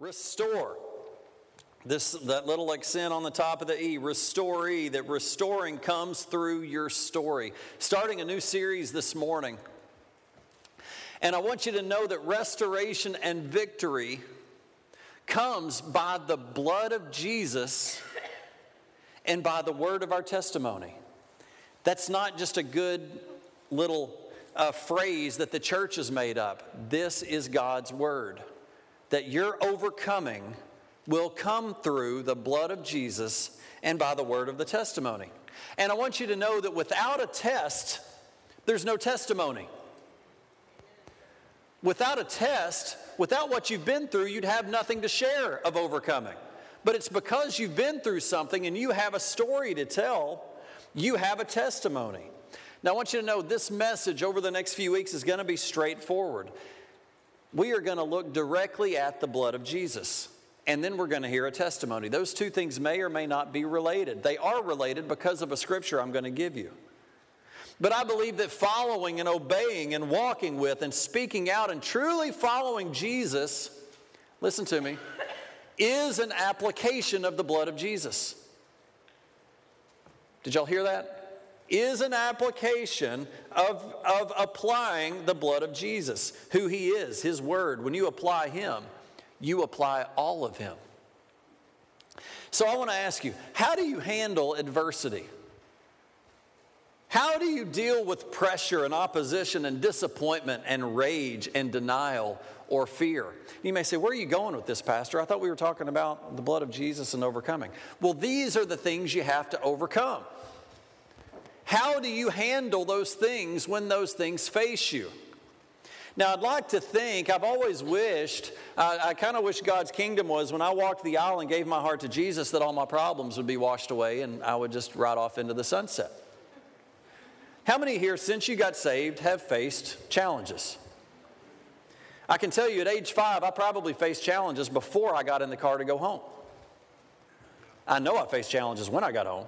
Restore. This that little accent on the top of the E, restoree, that restoring comes through your story. Starting a new series this morning. And I want you to know that restoration and victory comes by the blood of Jesus and by the word of our testimony. That's not just a good little uh, phrase that the church has made up. This is God's word. That your overcoming will come through the blood of Jesus and by the word of the testimony. And I want you to know that without a test, there's no testimony. Without a test, without what you've been through, you'd have nothing to share of overcoming. But it's because you've been through something and you have a story to tell, you have a testimony. Now, I want you to know this message over the next few weeks is going to be straightforward. We are going to look directly at the blood of Jesus, and then we're going to hear a testimony. Those two things may or may not be related. They are related because of a scripture I'm going to give you. But I believe that following and obeying and walking with and speaking out and truly following Jesus, listen to me, is an application of the blood of Jesus. Did y'all hear that? Is an application of, of applying the blood of Jesus, who He is, His Word. When you apply Him, you apply all of Him. So I want to ask you how do you handle adversity? How do you deal with pressure and opposition and disappointment and rage and denial or fear? You may say, Where are you going with this, Pastor? I thought we were talking about the blood of Jesus and overcoming. Well, these are the things you have to overcome. How do you handle those things when those things face you? Now, I'd like to think, I've always wished, uh, I kind of wish God's kingdom was when I walked the aisle and gave my heart to Jesus, that all my problems would be washed away and I would just ride off into the sunset. How many here, since you got saved, have faced challenges? I can tell you at age five, I probably faced challenges before I got in the car to go home. I know I faced challenges when I got home.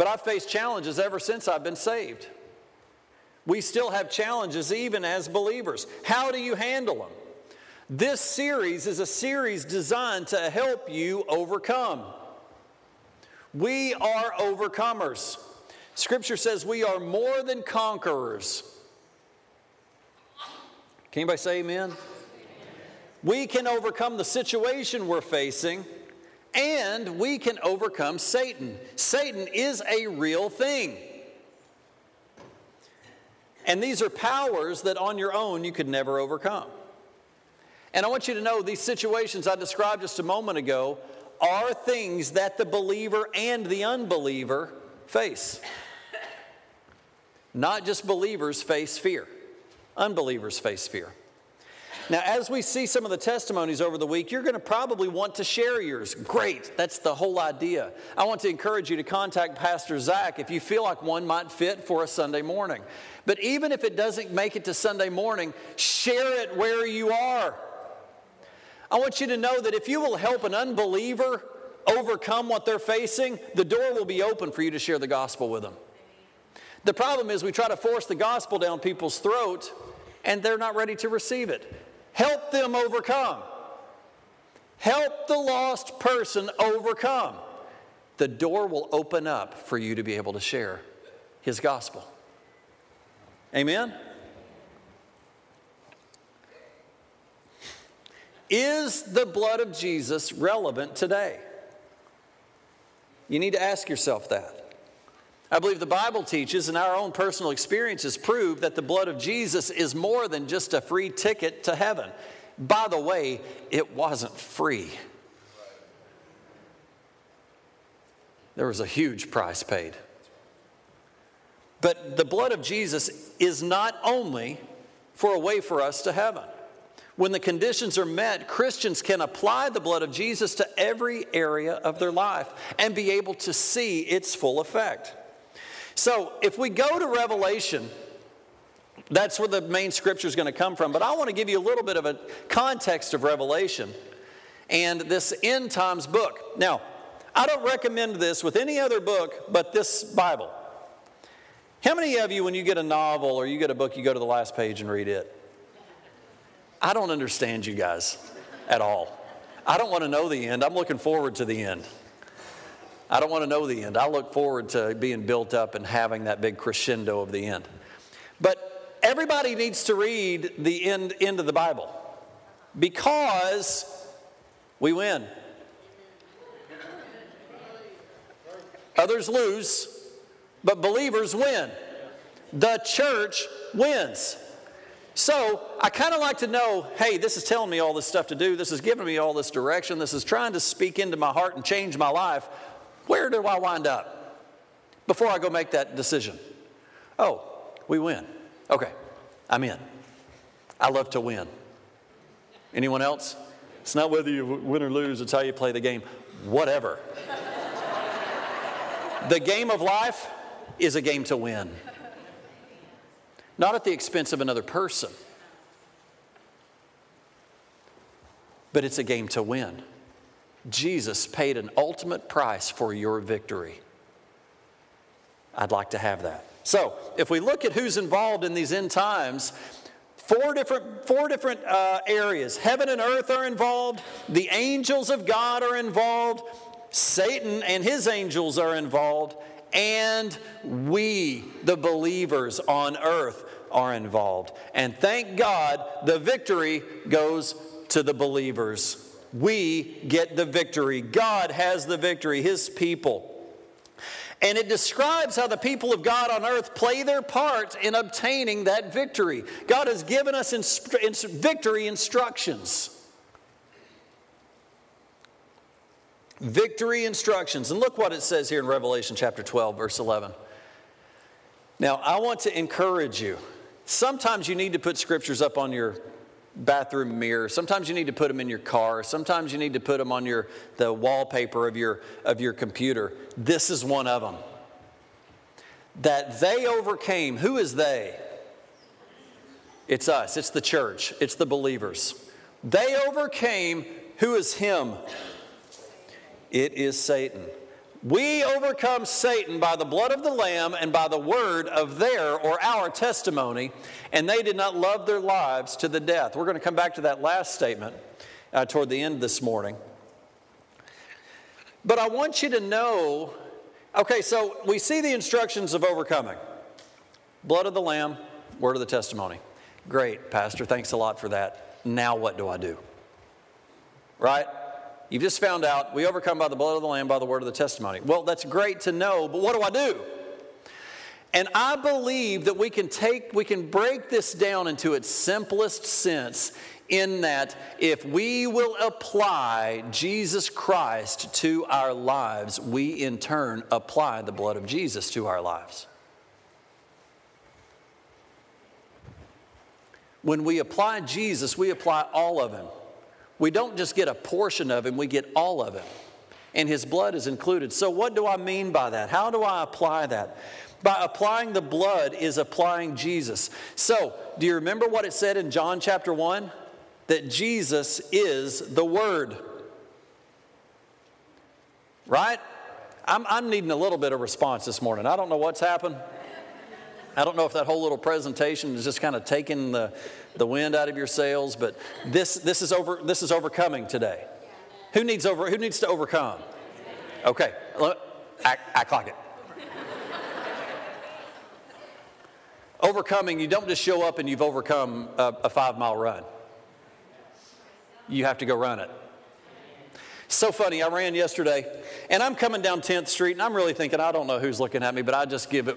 But I've faced challenges ever since I've been saved. We still have challenges even as believers. How do you handle them? This series is a series designed to help you overcome. We are overcomers. Scripture says we are more than conquerors. Can anybody say amen? amen? We can overcome the situation we're facing and we can overcome Satan. Satan is a real thing. And these are powers that on your own you could never overcome. And I want you to know these situations I described just a moment ago are things that the believer and the unbeliever face. Not just believers face fear, unbelievers face fear. Now, as we see some of the testimonies over the week, you're going to probably want to share yours. Great, that's the whole idea. I want to encourage you to contact Pastor Zach if you feel like one might fit for a Sunday morning. But even if it doesn't make it to Sunday morning, share it where you are. I want you to know that if you will help an unbeliever overcome what they're facing, the door will be open for you to share the gospel with them. The problem is we try to force the gospel down people's throat and they're not ready to receive it. Help them overcome. Help the lost person overcome. The door will open up for you to be able to share his gospel. Amen? Is the blood of Jesus relevant today? You need to ask yourself that. I believe the Bible teaches, and our own personal experiences prove, that the blood of Jesus is more than just a free ticket to heaven. By the way, it wasn't free, there was a huge price paid. But the blood of Jesus is not only for a way for us to heaven. When the conditions are met, Christians can apply the blood of Jesus to every area of their life and be able to see its full effect. So if we go to Revelation, that's where the main scripture is going to come from. But I want to give you a little bit of a context of Revelation and this end times book. Now, I don't recommend this with any other book but this Bible. How many of you, when you get a novel or you get a book, you go to the last page and read it? I don't understand you guys. at all. I don't want to know the end. I'm looking forward to the end. I don't want to know the end. I look forward to being built up and having that big crescendo of the end. But everybody needs to read the end, end of the Bible because we win. Others lose, but believers win. The church wins. So I kind of like to know hey, this is telling me all this stuff to do. This is giving me all this direction. This is trying to speak into my heart and change my life. Where do I wind up before I go make that decision? Oh, we win. Okay, I'm in. I love to win. Anyone else? It's not whether you win or lose, it's how you play the game. Whatever. the game of life is a game to win, not at the expense of another person, but it's a game to win. Jesus paid an ultimate price for your victory. I'd like to have that. So, if we look at who's involved in these end times, Four different, four different uh, areas. Heaven and earth are involved. The angels of God are involved. Satan and his angels are involved. And we, the believers on earth, are involved. And thank God the victory goes to the believers. We get the victory. God has the victory, his people. And it describes how the people of God on earth play their part in obtaining that victory. God has given us inst- victory instructions. Victory instructions. And look what it says here in Revelation chapter 12, verse 11. Now, I want to encourage you. Sometimes you need to put scriptures up on your bathroom mirror. Sometimes you need to put them in your car. Sometimes you need to put them on your, the wallpaper of your, of your computer. This is one of them. That they overcame. Who is they? It's us, it's the church, it's the believers. They overcame. Who is him? It is Satan. We overcome Satan by the blood of the Lamb and by the word of their or our testimony, and they did not love their lives to the death. We're going to come back to that last statement uh, toward the end this morning. But I want you to know okay, so we see the instructions of overcoming blood of the Lamb, word of the testimony. Great, Pastor, thanks a lot for that. Now what do I do? Right? You've just found out we overcome by the blood of the Lamb, by the word of the testimony. Well, that's great to know, but what do I do? And I believe that we can take, we can break this down into its simplest sense in that if we will apply Jesus Christ to our lives, we in turn apply the blood of Jesus to our lives. When we apply Jesus, we apply all of Him. We don't just get a portion of him, we get all of him. And his blood is included. So, what do I mean by that? How do I apply that? By applying the blood is applying Jesus. So, do you remember what it said in John chapter 1? That Jesus is the Word. Right? I'm, I'm needing a little bit of response this morning. I don't know what's happened. I don't know if that whole little presentation is just kind of taking the, the wind out of your sails, but this, this, is over, this is overcoming today. Who needs, over, who needs to overcome? Okay, act, act like it. Overcoming, you don't just show up and you've overcome a, a five mile run. You have to go run it. So funny, I ran yesterday and I'm coming down 10th Street and I'm really thinking, I don't know who's looking at me, but I just give it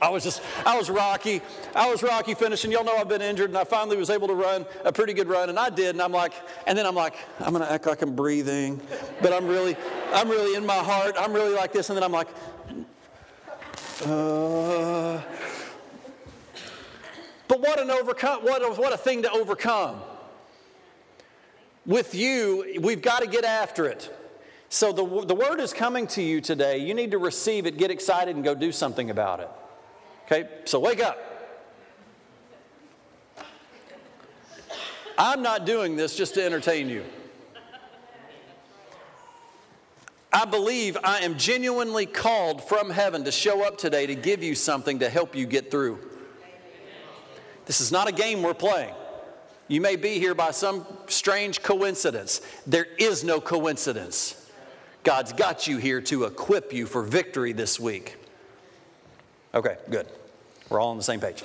I was just, I was rocky. I was rocky finishing. Y'all know I've been injured, and I finally was able to run a pretty good run, and I did. And I'm like, and then I'm like, I'm gonna act like I'm breathing, but I'm really, I'm really in my heart. I'm really like this, and then I'm like, uh. But what an overcome, what a, what a thing to overcome. With you, we've got to get after it. So the, the word is coming to you today. You need to receive it, get excited, and go do something about it. Okay? So wake up. I'm not doing this just to entertain you. I believe I am genuinely called from heaven to show up today to give you something to help you get through. This is not a game we're playing. You may be here by some strange coincidence. There is no coincidence. God's got you here to equip you for victory this week. Okay, good. We're all on the same page.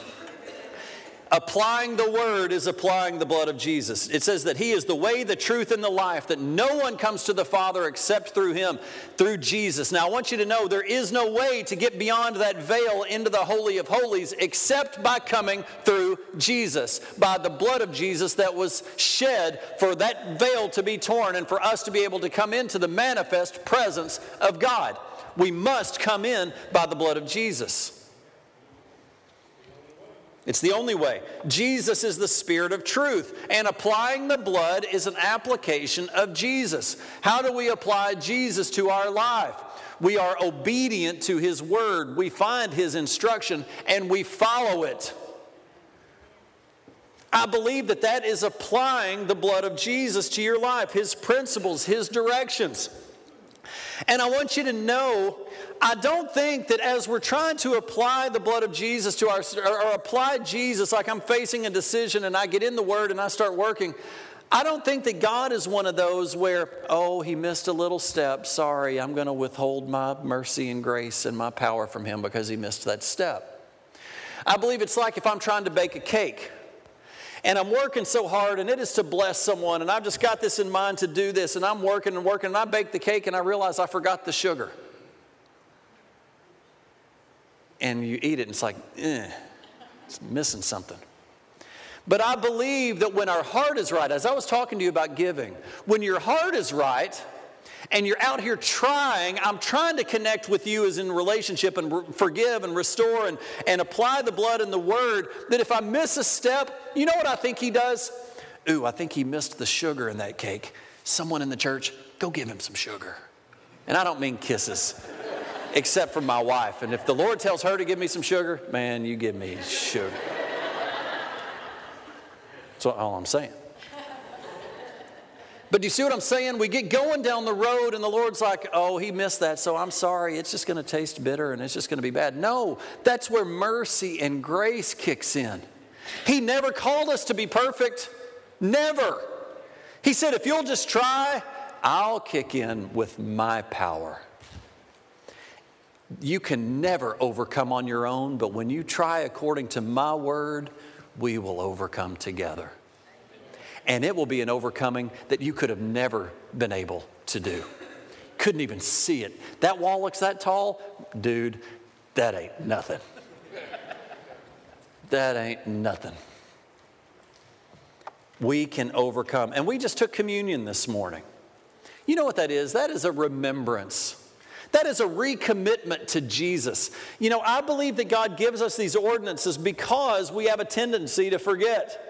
Applying the word is applying the blood of Jesus. It says that he is the way, the truth, and the life, that no one comes to the Father except through him, through Jesus. Now, I want you to know there is no way to get beyond that veil into the Holy of Holies except by coming through Jesus, by the blood of Jesus that was shed for that veil to be torn and for us to be able to come into the manifest presence of God. We must come in by the blood of Jesus. It's the only way. Jesus is the Spirit of truth, and applying the blood is an application of Jesus. How do we apply Jesus to our life? We are obedient to His word, we find His instruction, and we follow it. I believe that that is applying the blood of Jesus to your life, His principles, His directions. And I want you to know, I don't think that as we're trying to apply the blood of Jesus to our, or apply Jesus, like I'm facing a decision and I get in the Word and I start working, I don't think that God is one of those where, oh, he missed a little step. Sorry, I'm going to withhold my mercy and grace and my power from him because he missed that step. I believe it's like if I'm trying to bake a cake and I'm working so hard, and it is to bless someone, and I've just got this in mind to do this, and I'm working and working, and I bake the cake, and I realize I forgot the sugar. And you eat it, and it's like, eh, it's missing something. But I believe that when our heart is right, as I was talking to you about giving, when your heart is right, and you're out here trying, I'm trying to connect with you as in relationship and re- forgive and restore and, and apply the blood and the word, that if I miss a step, you know what I think he does? Ooh, I think he missed the sugar in that cake. Someone in the church, go give him some sugar. And I don't mean kisses, except for my wife. And if the Lord tells her to give me some sugar, man, you give me sugar. That's all I'm saying. But do you see what I'm saying? We get going down the road, and the Lord's like, oh, he missed that, so I'm sorry. It's just going to taste bitter and it's just going to be bad. No, that's where mercy and grace kicks in. He never called us to be perfect. Never. He said, if you'll just try, I'll kick in with my power. You can never overcome on your own, but when you try according to my word, we will overcome together and it will be an overcoming that you could have never been able to do. Couldn't even see it. That wall looks that tall, dude, that ain't nothing. That ain't nothing. We can overcome. And we just took communion this morning. You know what that is? That is a remembrance. That is a recommitment to Jesus. You know, I believe that God gives us these ordinances because we have a tendency to forget.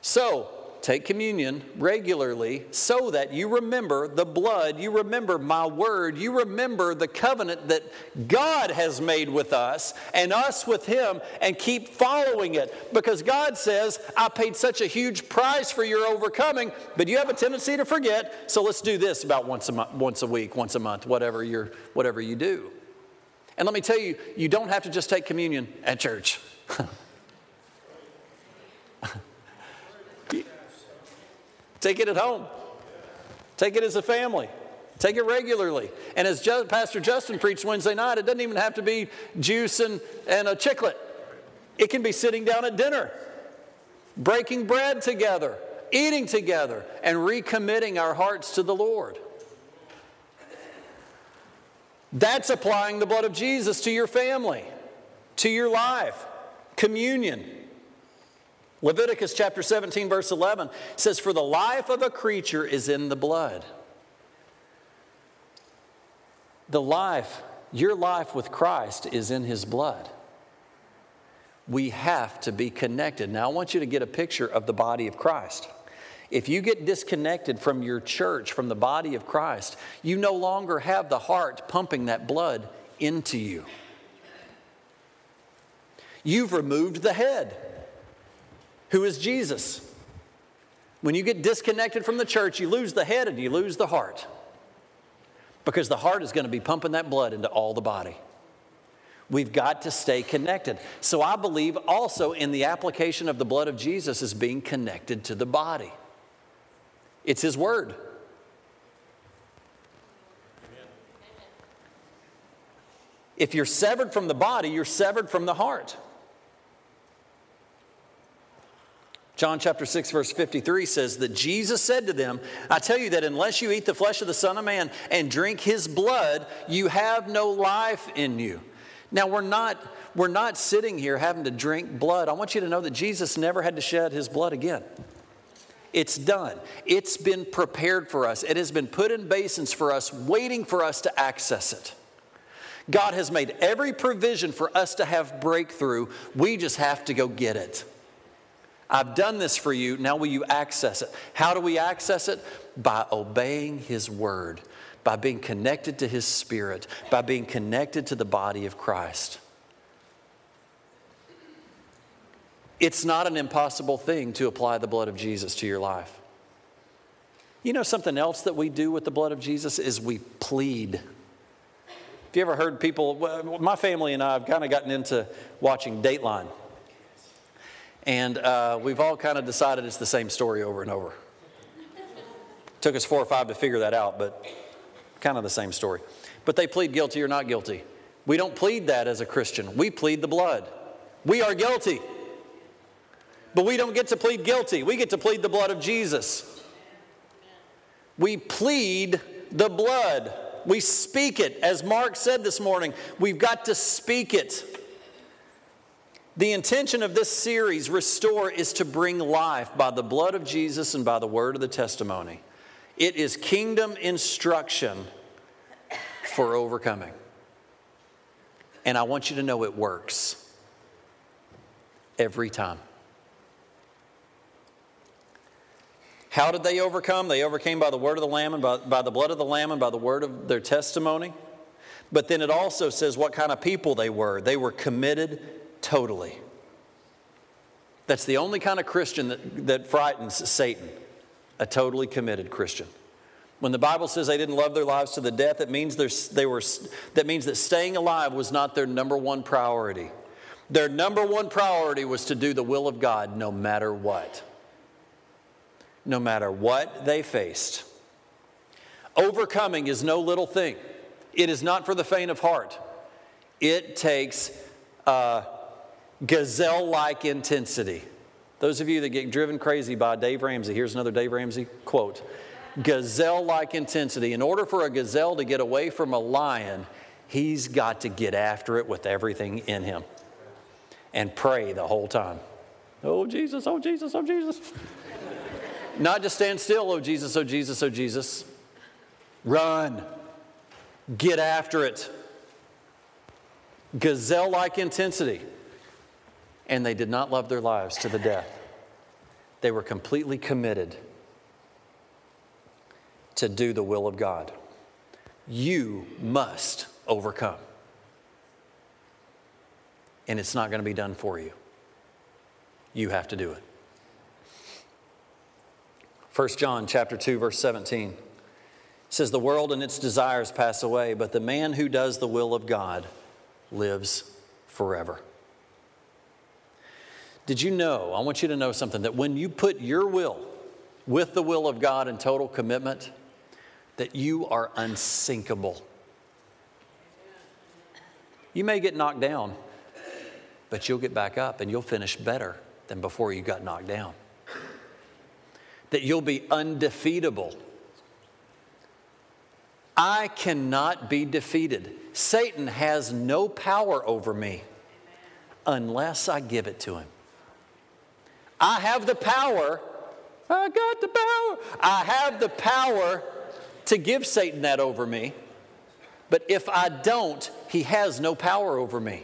So, take communion regularly so that you remember the blood, you remember my word, you remember the covenant that God has made with us and us with Him, and keep following it. Because God says, I paid such a huge price for your overcoming, but you have a tendency to forget, so let's do this about once a, month, once a week, once a month, whatever, you're, whatever you do. And let me tell you, you don't have to just take communion at church. Take it at home. Take it as a family. Take it regularly. And as Pastor Justin preached Wednesday night, it doesn't even have to be juice and, and a chiclet. It can be sitting down at dinner, breaking bread together, eating together, and recommitting our hearts to the Lord. That's applying the blood of Jesus to your family, to your life. Communion. Leviticus chapter 17, verse 11 says, For the life of a creature is in the blood. The life, your life with Christ is in his blood. We have to be connected. Now, I want you to get a picture of the body of Christ. If you get disconnected from your church, from the body of Christ, you no longer have the heart pumping that blood into you. You've removed the head who is Jesus. When you get disconnected from the church, you lose the head and you lose the heart. Because the heart is going to be pumping that blood into all the body. We've got to stay connected. So I believe also in the application of the blood of Jesus as being connected to the body. It's His Word. If you're severed from the body, you're severed from the heart. John chapter 6, verse 53 says that Jesus said to them, I tell you that unless you eat the flesh of the Son of Man and drink his blood, you have no life in you. Now, we're not, we're not sitting here having to drink blood. I want you to know that Jesus never had to shed his blood again. It's done. It's been prepared for us. It has been put in basins for us, waiting for us to access it. God has made every provision for us to have breakthrough. We just have to go get it. I've done this for you. Now will you access it? How do we access it? By obeying His word, by being connected to His Spirit, by being connected to the body of Christ. It's not an impossible thing to apply the blood of Jesus to your life. You know, something else that we do with the blood of Jesus is we plead. Have you ever heard people? My family and I have kind of gotten into watching Dateline. And uh, we've all kind of decided it's the same story over and over. Took us four or five to figure that out, but kind of the same story. But they plead guilty or not guilty. We don't plead that as a Christian. We plead the blood. We are guilty. But we don't get to plead guilty. We get to plead the blood of Jesus. We plead the blood. We speak it. As Mark said this morning, we've got to speak it. The intention of this series, Restore, is to bring life by the blood of Jesus and by the word of the testimony. It is kingdom instruction for overcoming. And I want you to know it works every time. How did they overcome? They overcame by the word of the Lamb and by, by the blood of the Lamb and by the word of their testimony. But then it also says what kind of people they were. They were committed totally. That's the only kind of Christian that, that frightens Satan, a totally committed Christian. When the Bible says they didn't love their lives to the death, it means they were, that means that staying alive was not their number one priority. Their number one priority was to do the will of God no matter what. No matter what they faced. Overcoming is no little thing. It is not for the faint of heart. It takes uh, gazelle like intensity. Those of you that get driven crazy by Dave Ramsey, here's another Dave Ramsey quote gazelle like intensity. In order for a gazelle to get away from a lion, he's got to get after it with everything in him and pray the whole time. Oh, Jesus, oh, Jesus, oh, Jesus. Not just stand still, oh, Jesus, oh, Jesus, oh, Jesus. Run. Get after it. Gazelle like intensity and they did not love their lives to the death. They were completely committed to do the will of God. You must overcome. And it's not going to be done for you. You have to do it. 1 John chapter 2 verse 17 says the world and its desires pass away, but the man who does the will of God lives forever. Did you know? I want you to know something that when you put your will with the will of God in total commitment, that you are unsinkable. You may get knocked down, but you'll get back up and you'll finish better than before you got knocked down. That you'll be undefeatable. I cannot be defeated. Satan has no power over me unless I give it to him. I have the power. I got the power. I have the power to give Satan that over me. But if I don't, he has no power over me.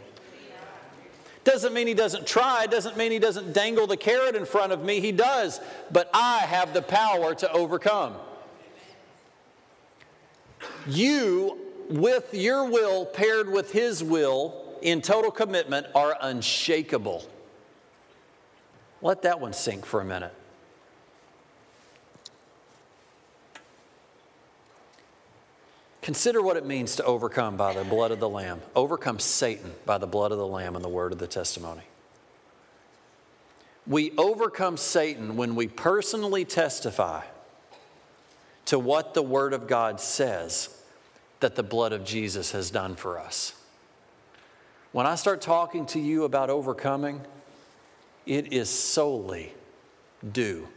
Doesn't mean he doesn't try, doesn't mean he doesn't dangle the carrot in front of me. He does, but I have the power to overcome. You, with your will paired with his will in total commitment, are unshakable. Let that one sink for a minute. Consider what it means to overcome by the blood of the Lamb. Overcome Satan by the blood of the Lamb and the word of the testimony. We overcome Satan when we personally testify to what the Word of God says that the blood of Jesus has done for us. When I start talking to you about overcoming, it is solely due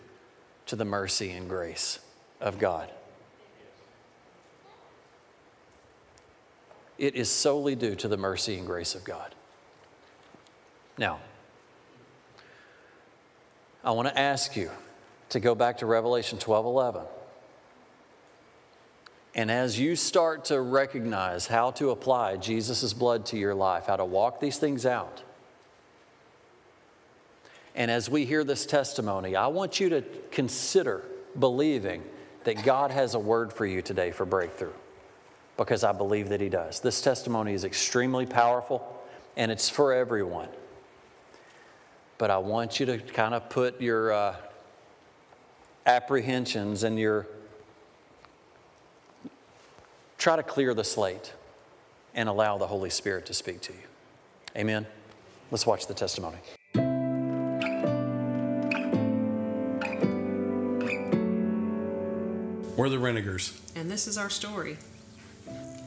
to the mercy and grace of God. It is solely due to the mercy and grace of God. Now, I want to ask you to go back to Revelation 12 11. And as you start to recognize how to apply Jesus' blood to your life, how to walk these things out, and as we hear this testimony, I want you to consider believing that God has a word for you today for breakthrough, because I believe that He does. This testimony is extremely powerful, and it's for everyone. But I want you to kind of put your uh, apprehensions and your try to clear the slate and allow the Holy Spirit to speak to you. Amen. Let's watch the testimony. We're the Renegers. And this is our story.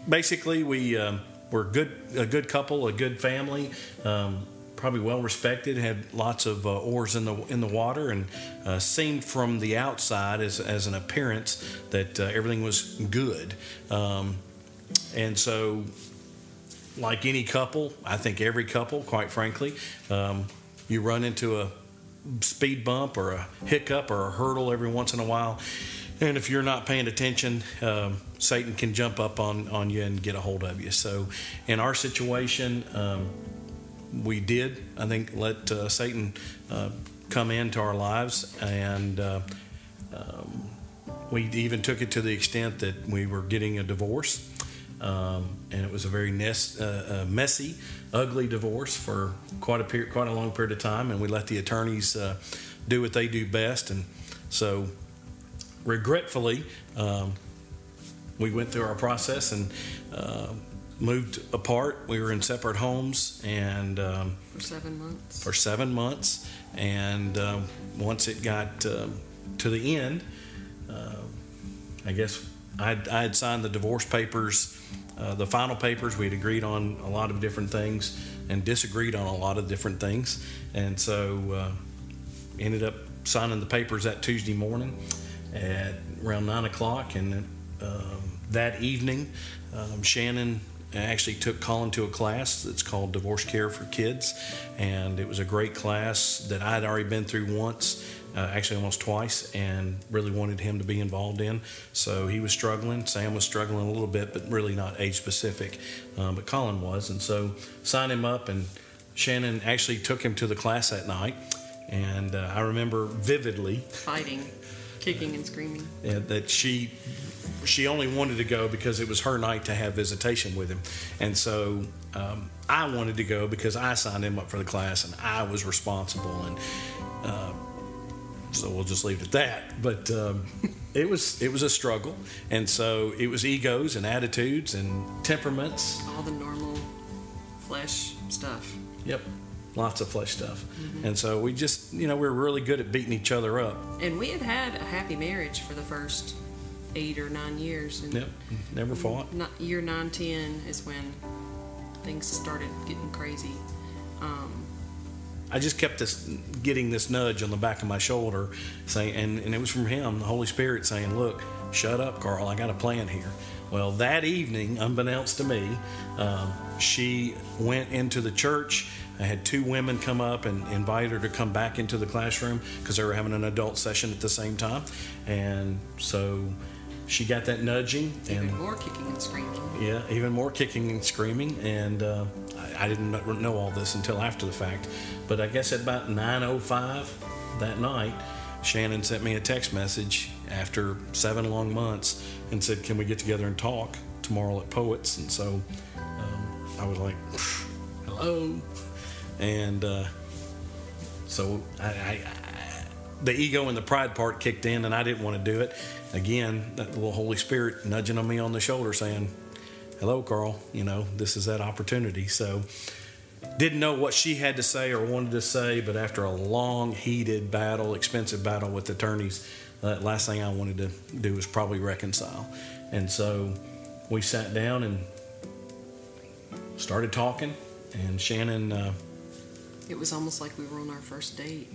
Basically, we um, we're good, a good couple, a good family. Um, probably well respected, had lots of uh, oars in the in the water, and uh, seemed from the outside as, as an appearance that uh, everything was good. Um, and so, like any couple, I think every couple, quite frankly, um, you run into a speed bump or a hiccup or a hurdle every once in a while. And if you're not paying attention, um, Satan can jump up on, on you and get a hold of you. So, in our situation, um, we did, I think, let uh, Satan uh, come into our lives, and uh, um, we even took it to the extent that we were getting a divorce. Um, and it was a very nest, uh, messy, ugly divorce for quite a period, quite a long period of time. And we let the attorneys uh, do what they do best. And so, regretfully, um, we went through our process and uh, moved apart. We were in separate homes and um, for seven months. For seven months, and um, once it got um, to the end, uh, I guess I'd, had signed the divorce papers. Uh, the final papers, we had agreed on a lot of different things and disagreed on a lot of different things. And so uh, ended up signing the papers that Tuesday morning at around 9 o'clock. And um, that evening, um, Shannon actually took Colin to a class that's called Divorce Care for Kids, and it was a great class that I had already been through once, uh, actually almost twice, and really wanted him to be involved in. So he was struggling. Sam was struggling a little bit, but really not age specific. Um, but Colin was, and so signed him up, and Shannon actually took him to the class that night, and uh, I remember vividly fighting, kicking and screaming. Yeah, that she she only wanted to go because it was her night to have visitation with him. And so um, I wanted to go because I signed him up for the class and I was responsible. And uh, so we'll just leave it at that. But um, it was it was a struggle, and so it was egos and attitudes and temperaments. All the normal flesh stuff. Yep lots of flesh stuff. Mm-hmm. And so we just, you know, we were really good at beating each other up. And we had had a happy marriage for the first eight or nine years. And yep, never fought. Not, year nine, ten is when things started getting crazy. Um, I just kept this getting this nudge on the back of my shoulder, saying, and, and it was from him, the Holy Spirit, saying, "Look, shut up, Carl. I got a plan here." Well, that evening, unbeknownst to me, um, she went into the church. I had two women come up and invite her to come back into the classroom because they were having an adult session at the same time. And so she got that nudging even and more kicking and screaming. Yeah, even more kicking and screaming, and uh, I, I, didn't know all this until after the fact. But I guess at about 9:05 that night, Shannon sent me a text message after seven long months and said, "Can we get together and talk tomorrow at Poets?" And so I was like, "Hello," and uh, so I, I the ego and the pride part kicked in, and I didn't want to do it. Again, that little Holy Spirit nudging on me on the shoulder, saying, "Hello, Carl. You know this is that opportunity." So, didn't know what she had to say or wanted to say, but after a long, heated battle, expensive battle with attorneys, uh, last thing I wanted to do was probably reconcile. And so, we sat down and started talking, and Shannon. Uh, It was almost like we were on our first date.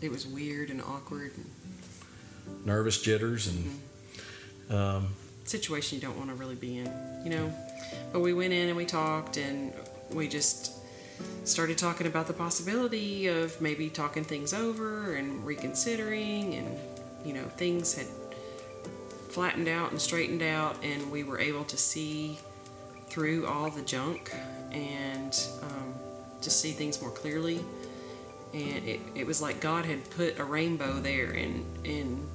It was weird and awkward. And nervous jitters and um, situation you don't want to really be in, you know. But we went in and we talked and we just started talking about the possibility of maybe talking things over and reconsidering and you know things had flattened out and straightened out and we were able to see through all the junk and um, just see things more clearly. And it, it was like god had put a rainbow there and and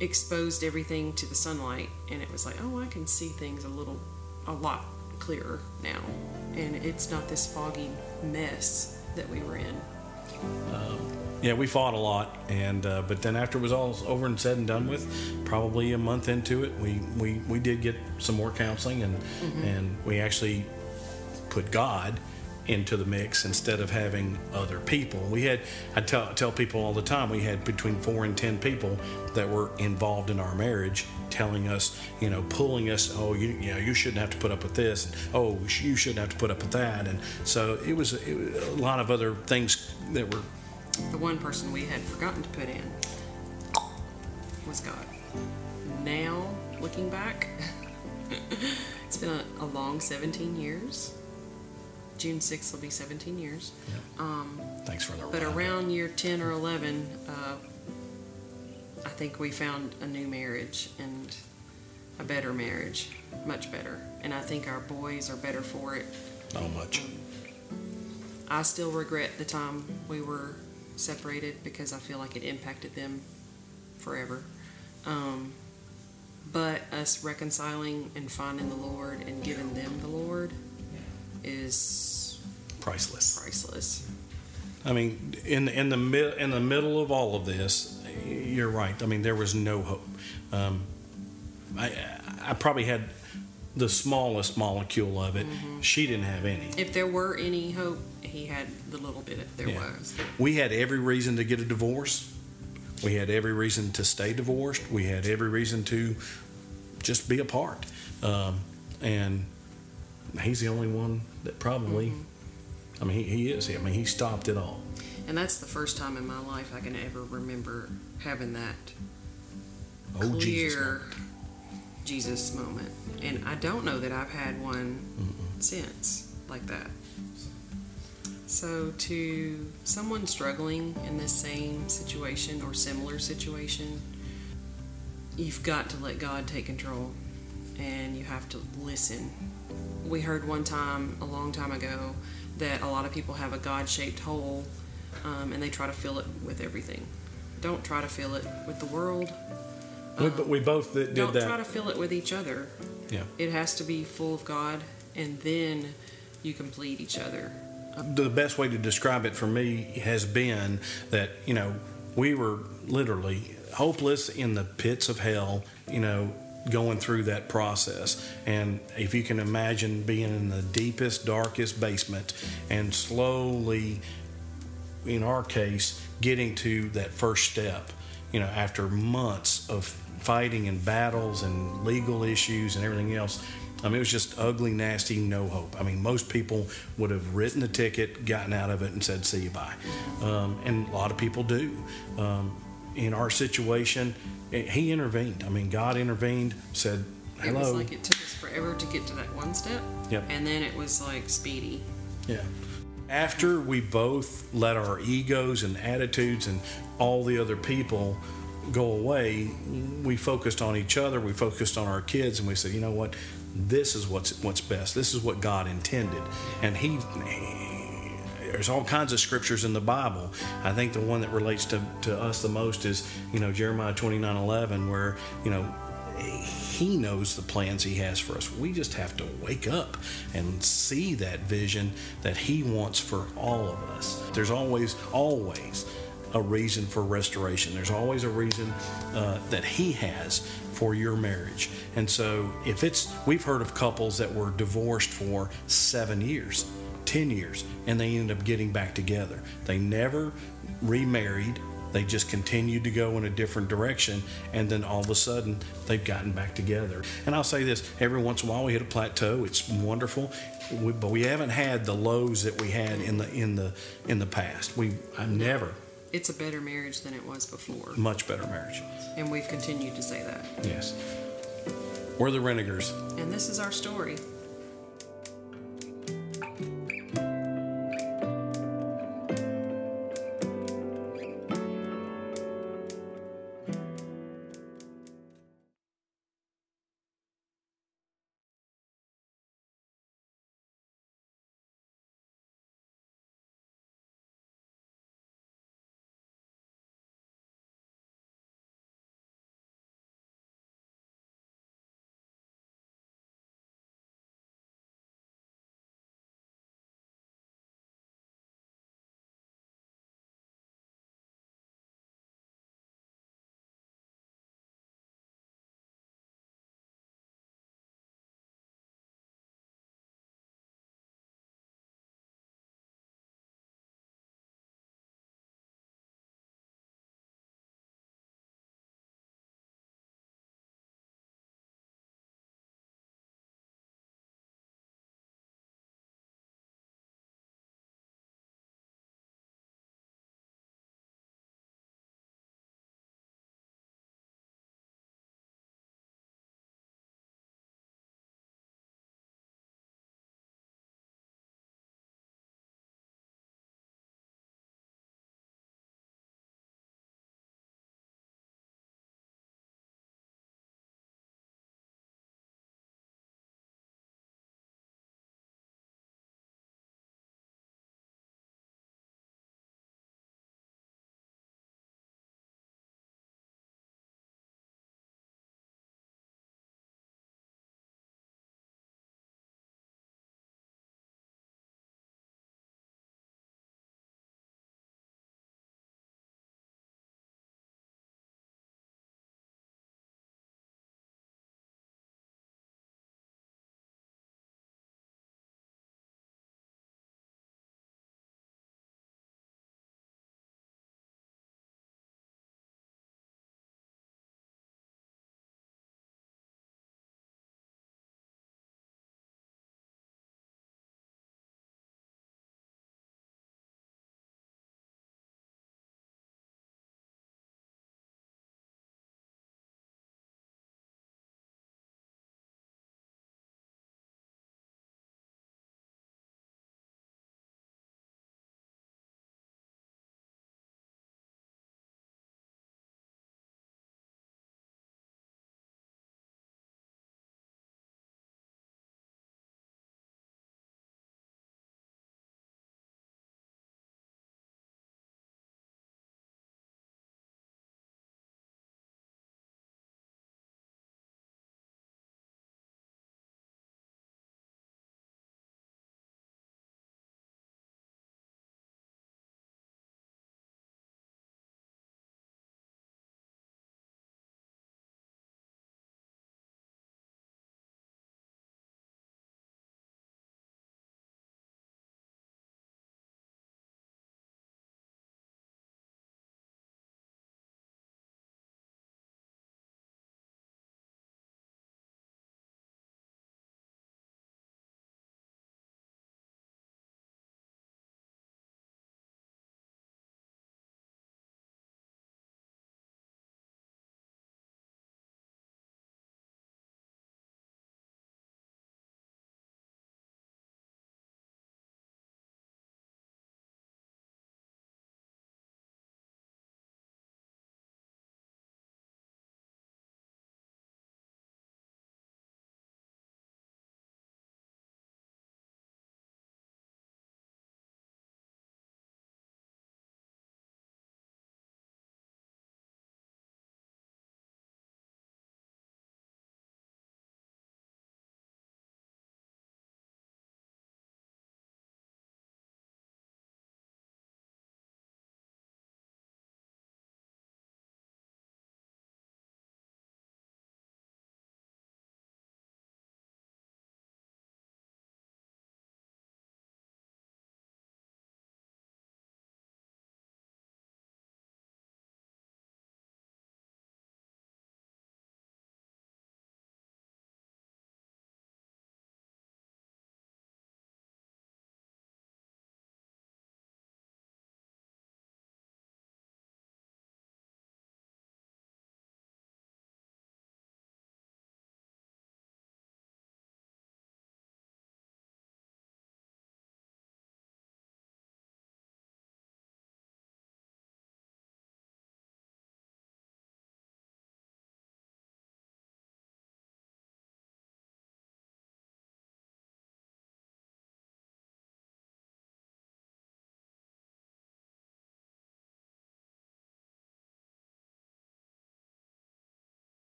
exposed everything to the sunlight. And it was like oh i can see things a little a lot clearer now. And it's not this foggy mess that we were in yeah, we fought a lot, and uh, but then after it was all over and said and done with, probably a month into it, we we, we did get some more counseling, and and we actually put God into the mix instead of having other people. We had I tell tell people all the time we had between four and ten people that were involved in our marriage, telling us, you know, pulling us, oh, you you know, you shouldn't have to put up with this, and, oh, you shouldn't have to put up with that, and so it was, it was a lot of other things that were the one person we had forgotten to put in was God. Now, looking back, it's been a, a long 17 years. June 6th will be 17 years. Um, Thanks for the but round. around year 10 or 11, uh, I think we found a new marriage and a better marriage, much better. And I think our boys are better for it. Not much. I still regret the time we were separated because I feel like it impacted them forever. Um, but us reconciling and finding the Lord and giving them the Lord is Priceless. priceless. I mean, in in the mid, in the middle of all of this, you're right. I mean, there was no hope. Um, I I probably had the smallest molecule of it. She didn't have any. If there were any hope, he had the little bit there Yeah. was. We had every reason to get a divorce. We had every reason to stay divorced. We had every reason to just be apart. Um, and he's the only one that probably, I mean, he, he is. I mean, he stopped it all. And that's the first time in my life I can ever remember having that Oh, clear Jesus. moment. Jesus moment. And I don't know that I've had one since like that. So, to someone struggling in this same situation or similar situation, you've got to let God take control and you have to listen. We heard one time, a long time ago, that a lot of people have a God shaped hole um, and they try to fill it with everything. Don't try to fill it with the world. We, but we both did that. Don't that. try to fill it with each other. yeah. It has to be full of God, and then you complete each other. The best way to describe it for me has been that you know we were literally hopeless in the pits of hell you know going through that process. And if you can imagine being in the deepest darkest basement and slowly in our case getting to that first step you know after months of fighting and battles and legal issues and everything else I mean, it was just ugly, nasty, no hope. I mean, most people would have written the ticket, gotten out of it, and said, see you bye. Um, and a lot of people do. Um, in our situation, eh, he intervened. I mean, God intervened, said, hello. It was like it took us forever to get to that one step, Yep. and then it was like speedy. Yeah. After we both let our egos and attitudes and all the other people go away, we focused on each other, we focused on our kids, and we said, you know what? This is what's what's best. This is what God intended. And he there's all kinds of scriptures in the Bible. I think the one that relates to, to us the most is, you know, Jeremiah 29 11, where, you know, he knows the plans he has for us. We just have to wake up and see that vision that he wants for all of us. There's always, always a reason for restoration. There's always a reason uh, that He has for your marriage. And so, if it's, we've heard of couples that were divorced for seven years, 10 years, and they ended up getting back together. They never remarried. They just continued to go in a different direction, and then all of a sudden they've gotten back together. And I'll say this: every once in a while we hit a plateau. It's wonderful, we, but we haven't had the lows that we had in the in the in the past. We I never It's a better marriage than it was before. much better marriage. And we've continued to say that. Yes, we're the renegers. And this is our story.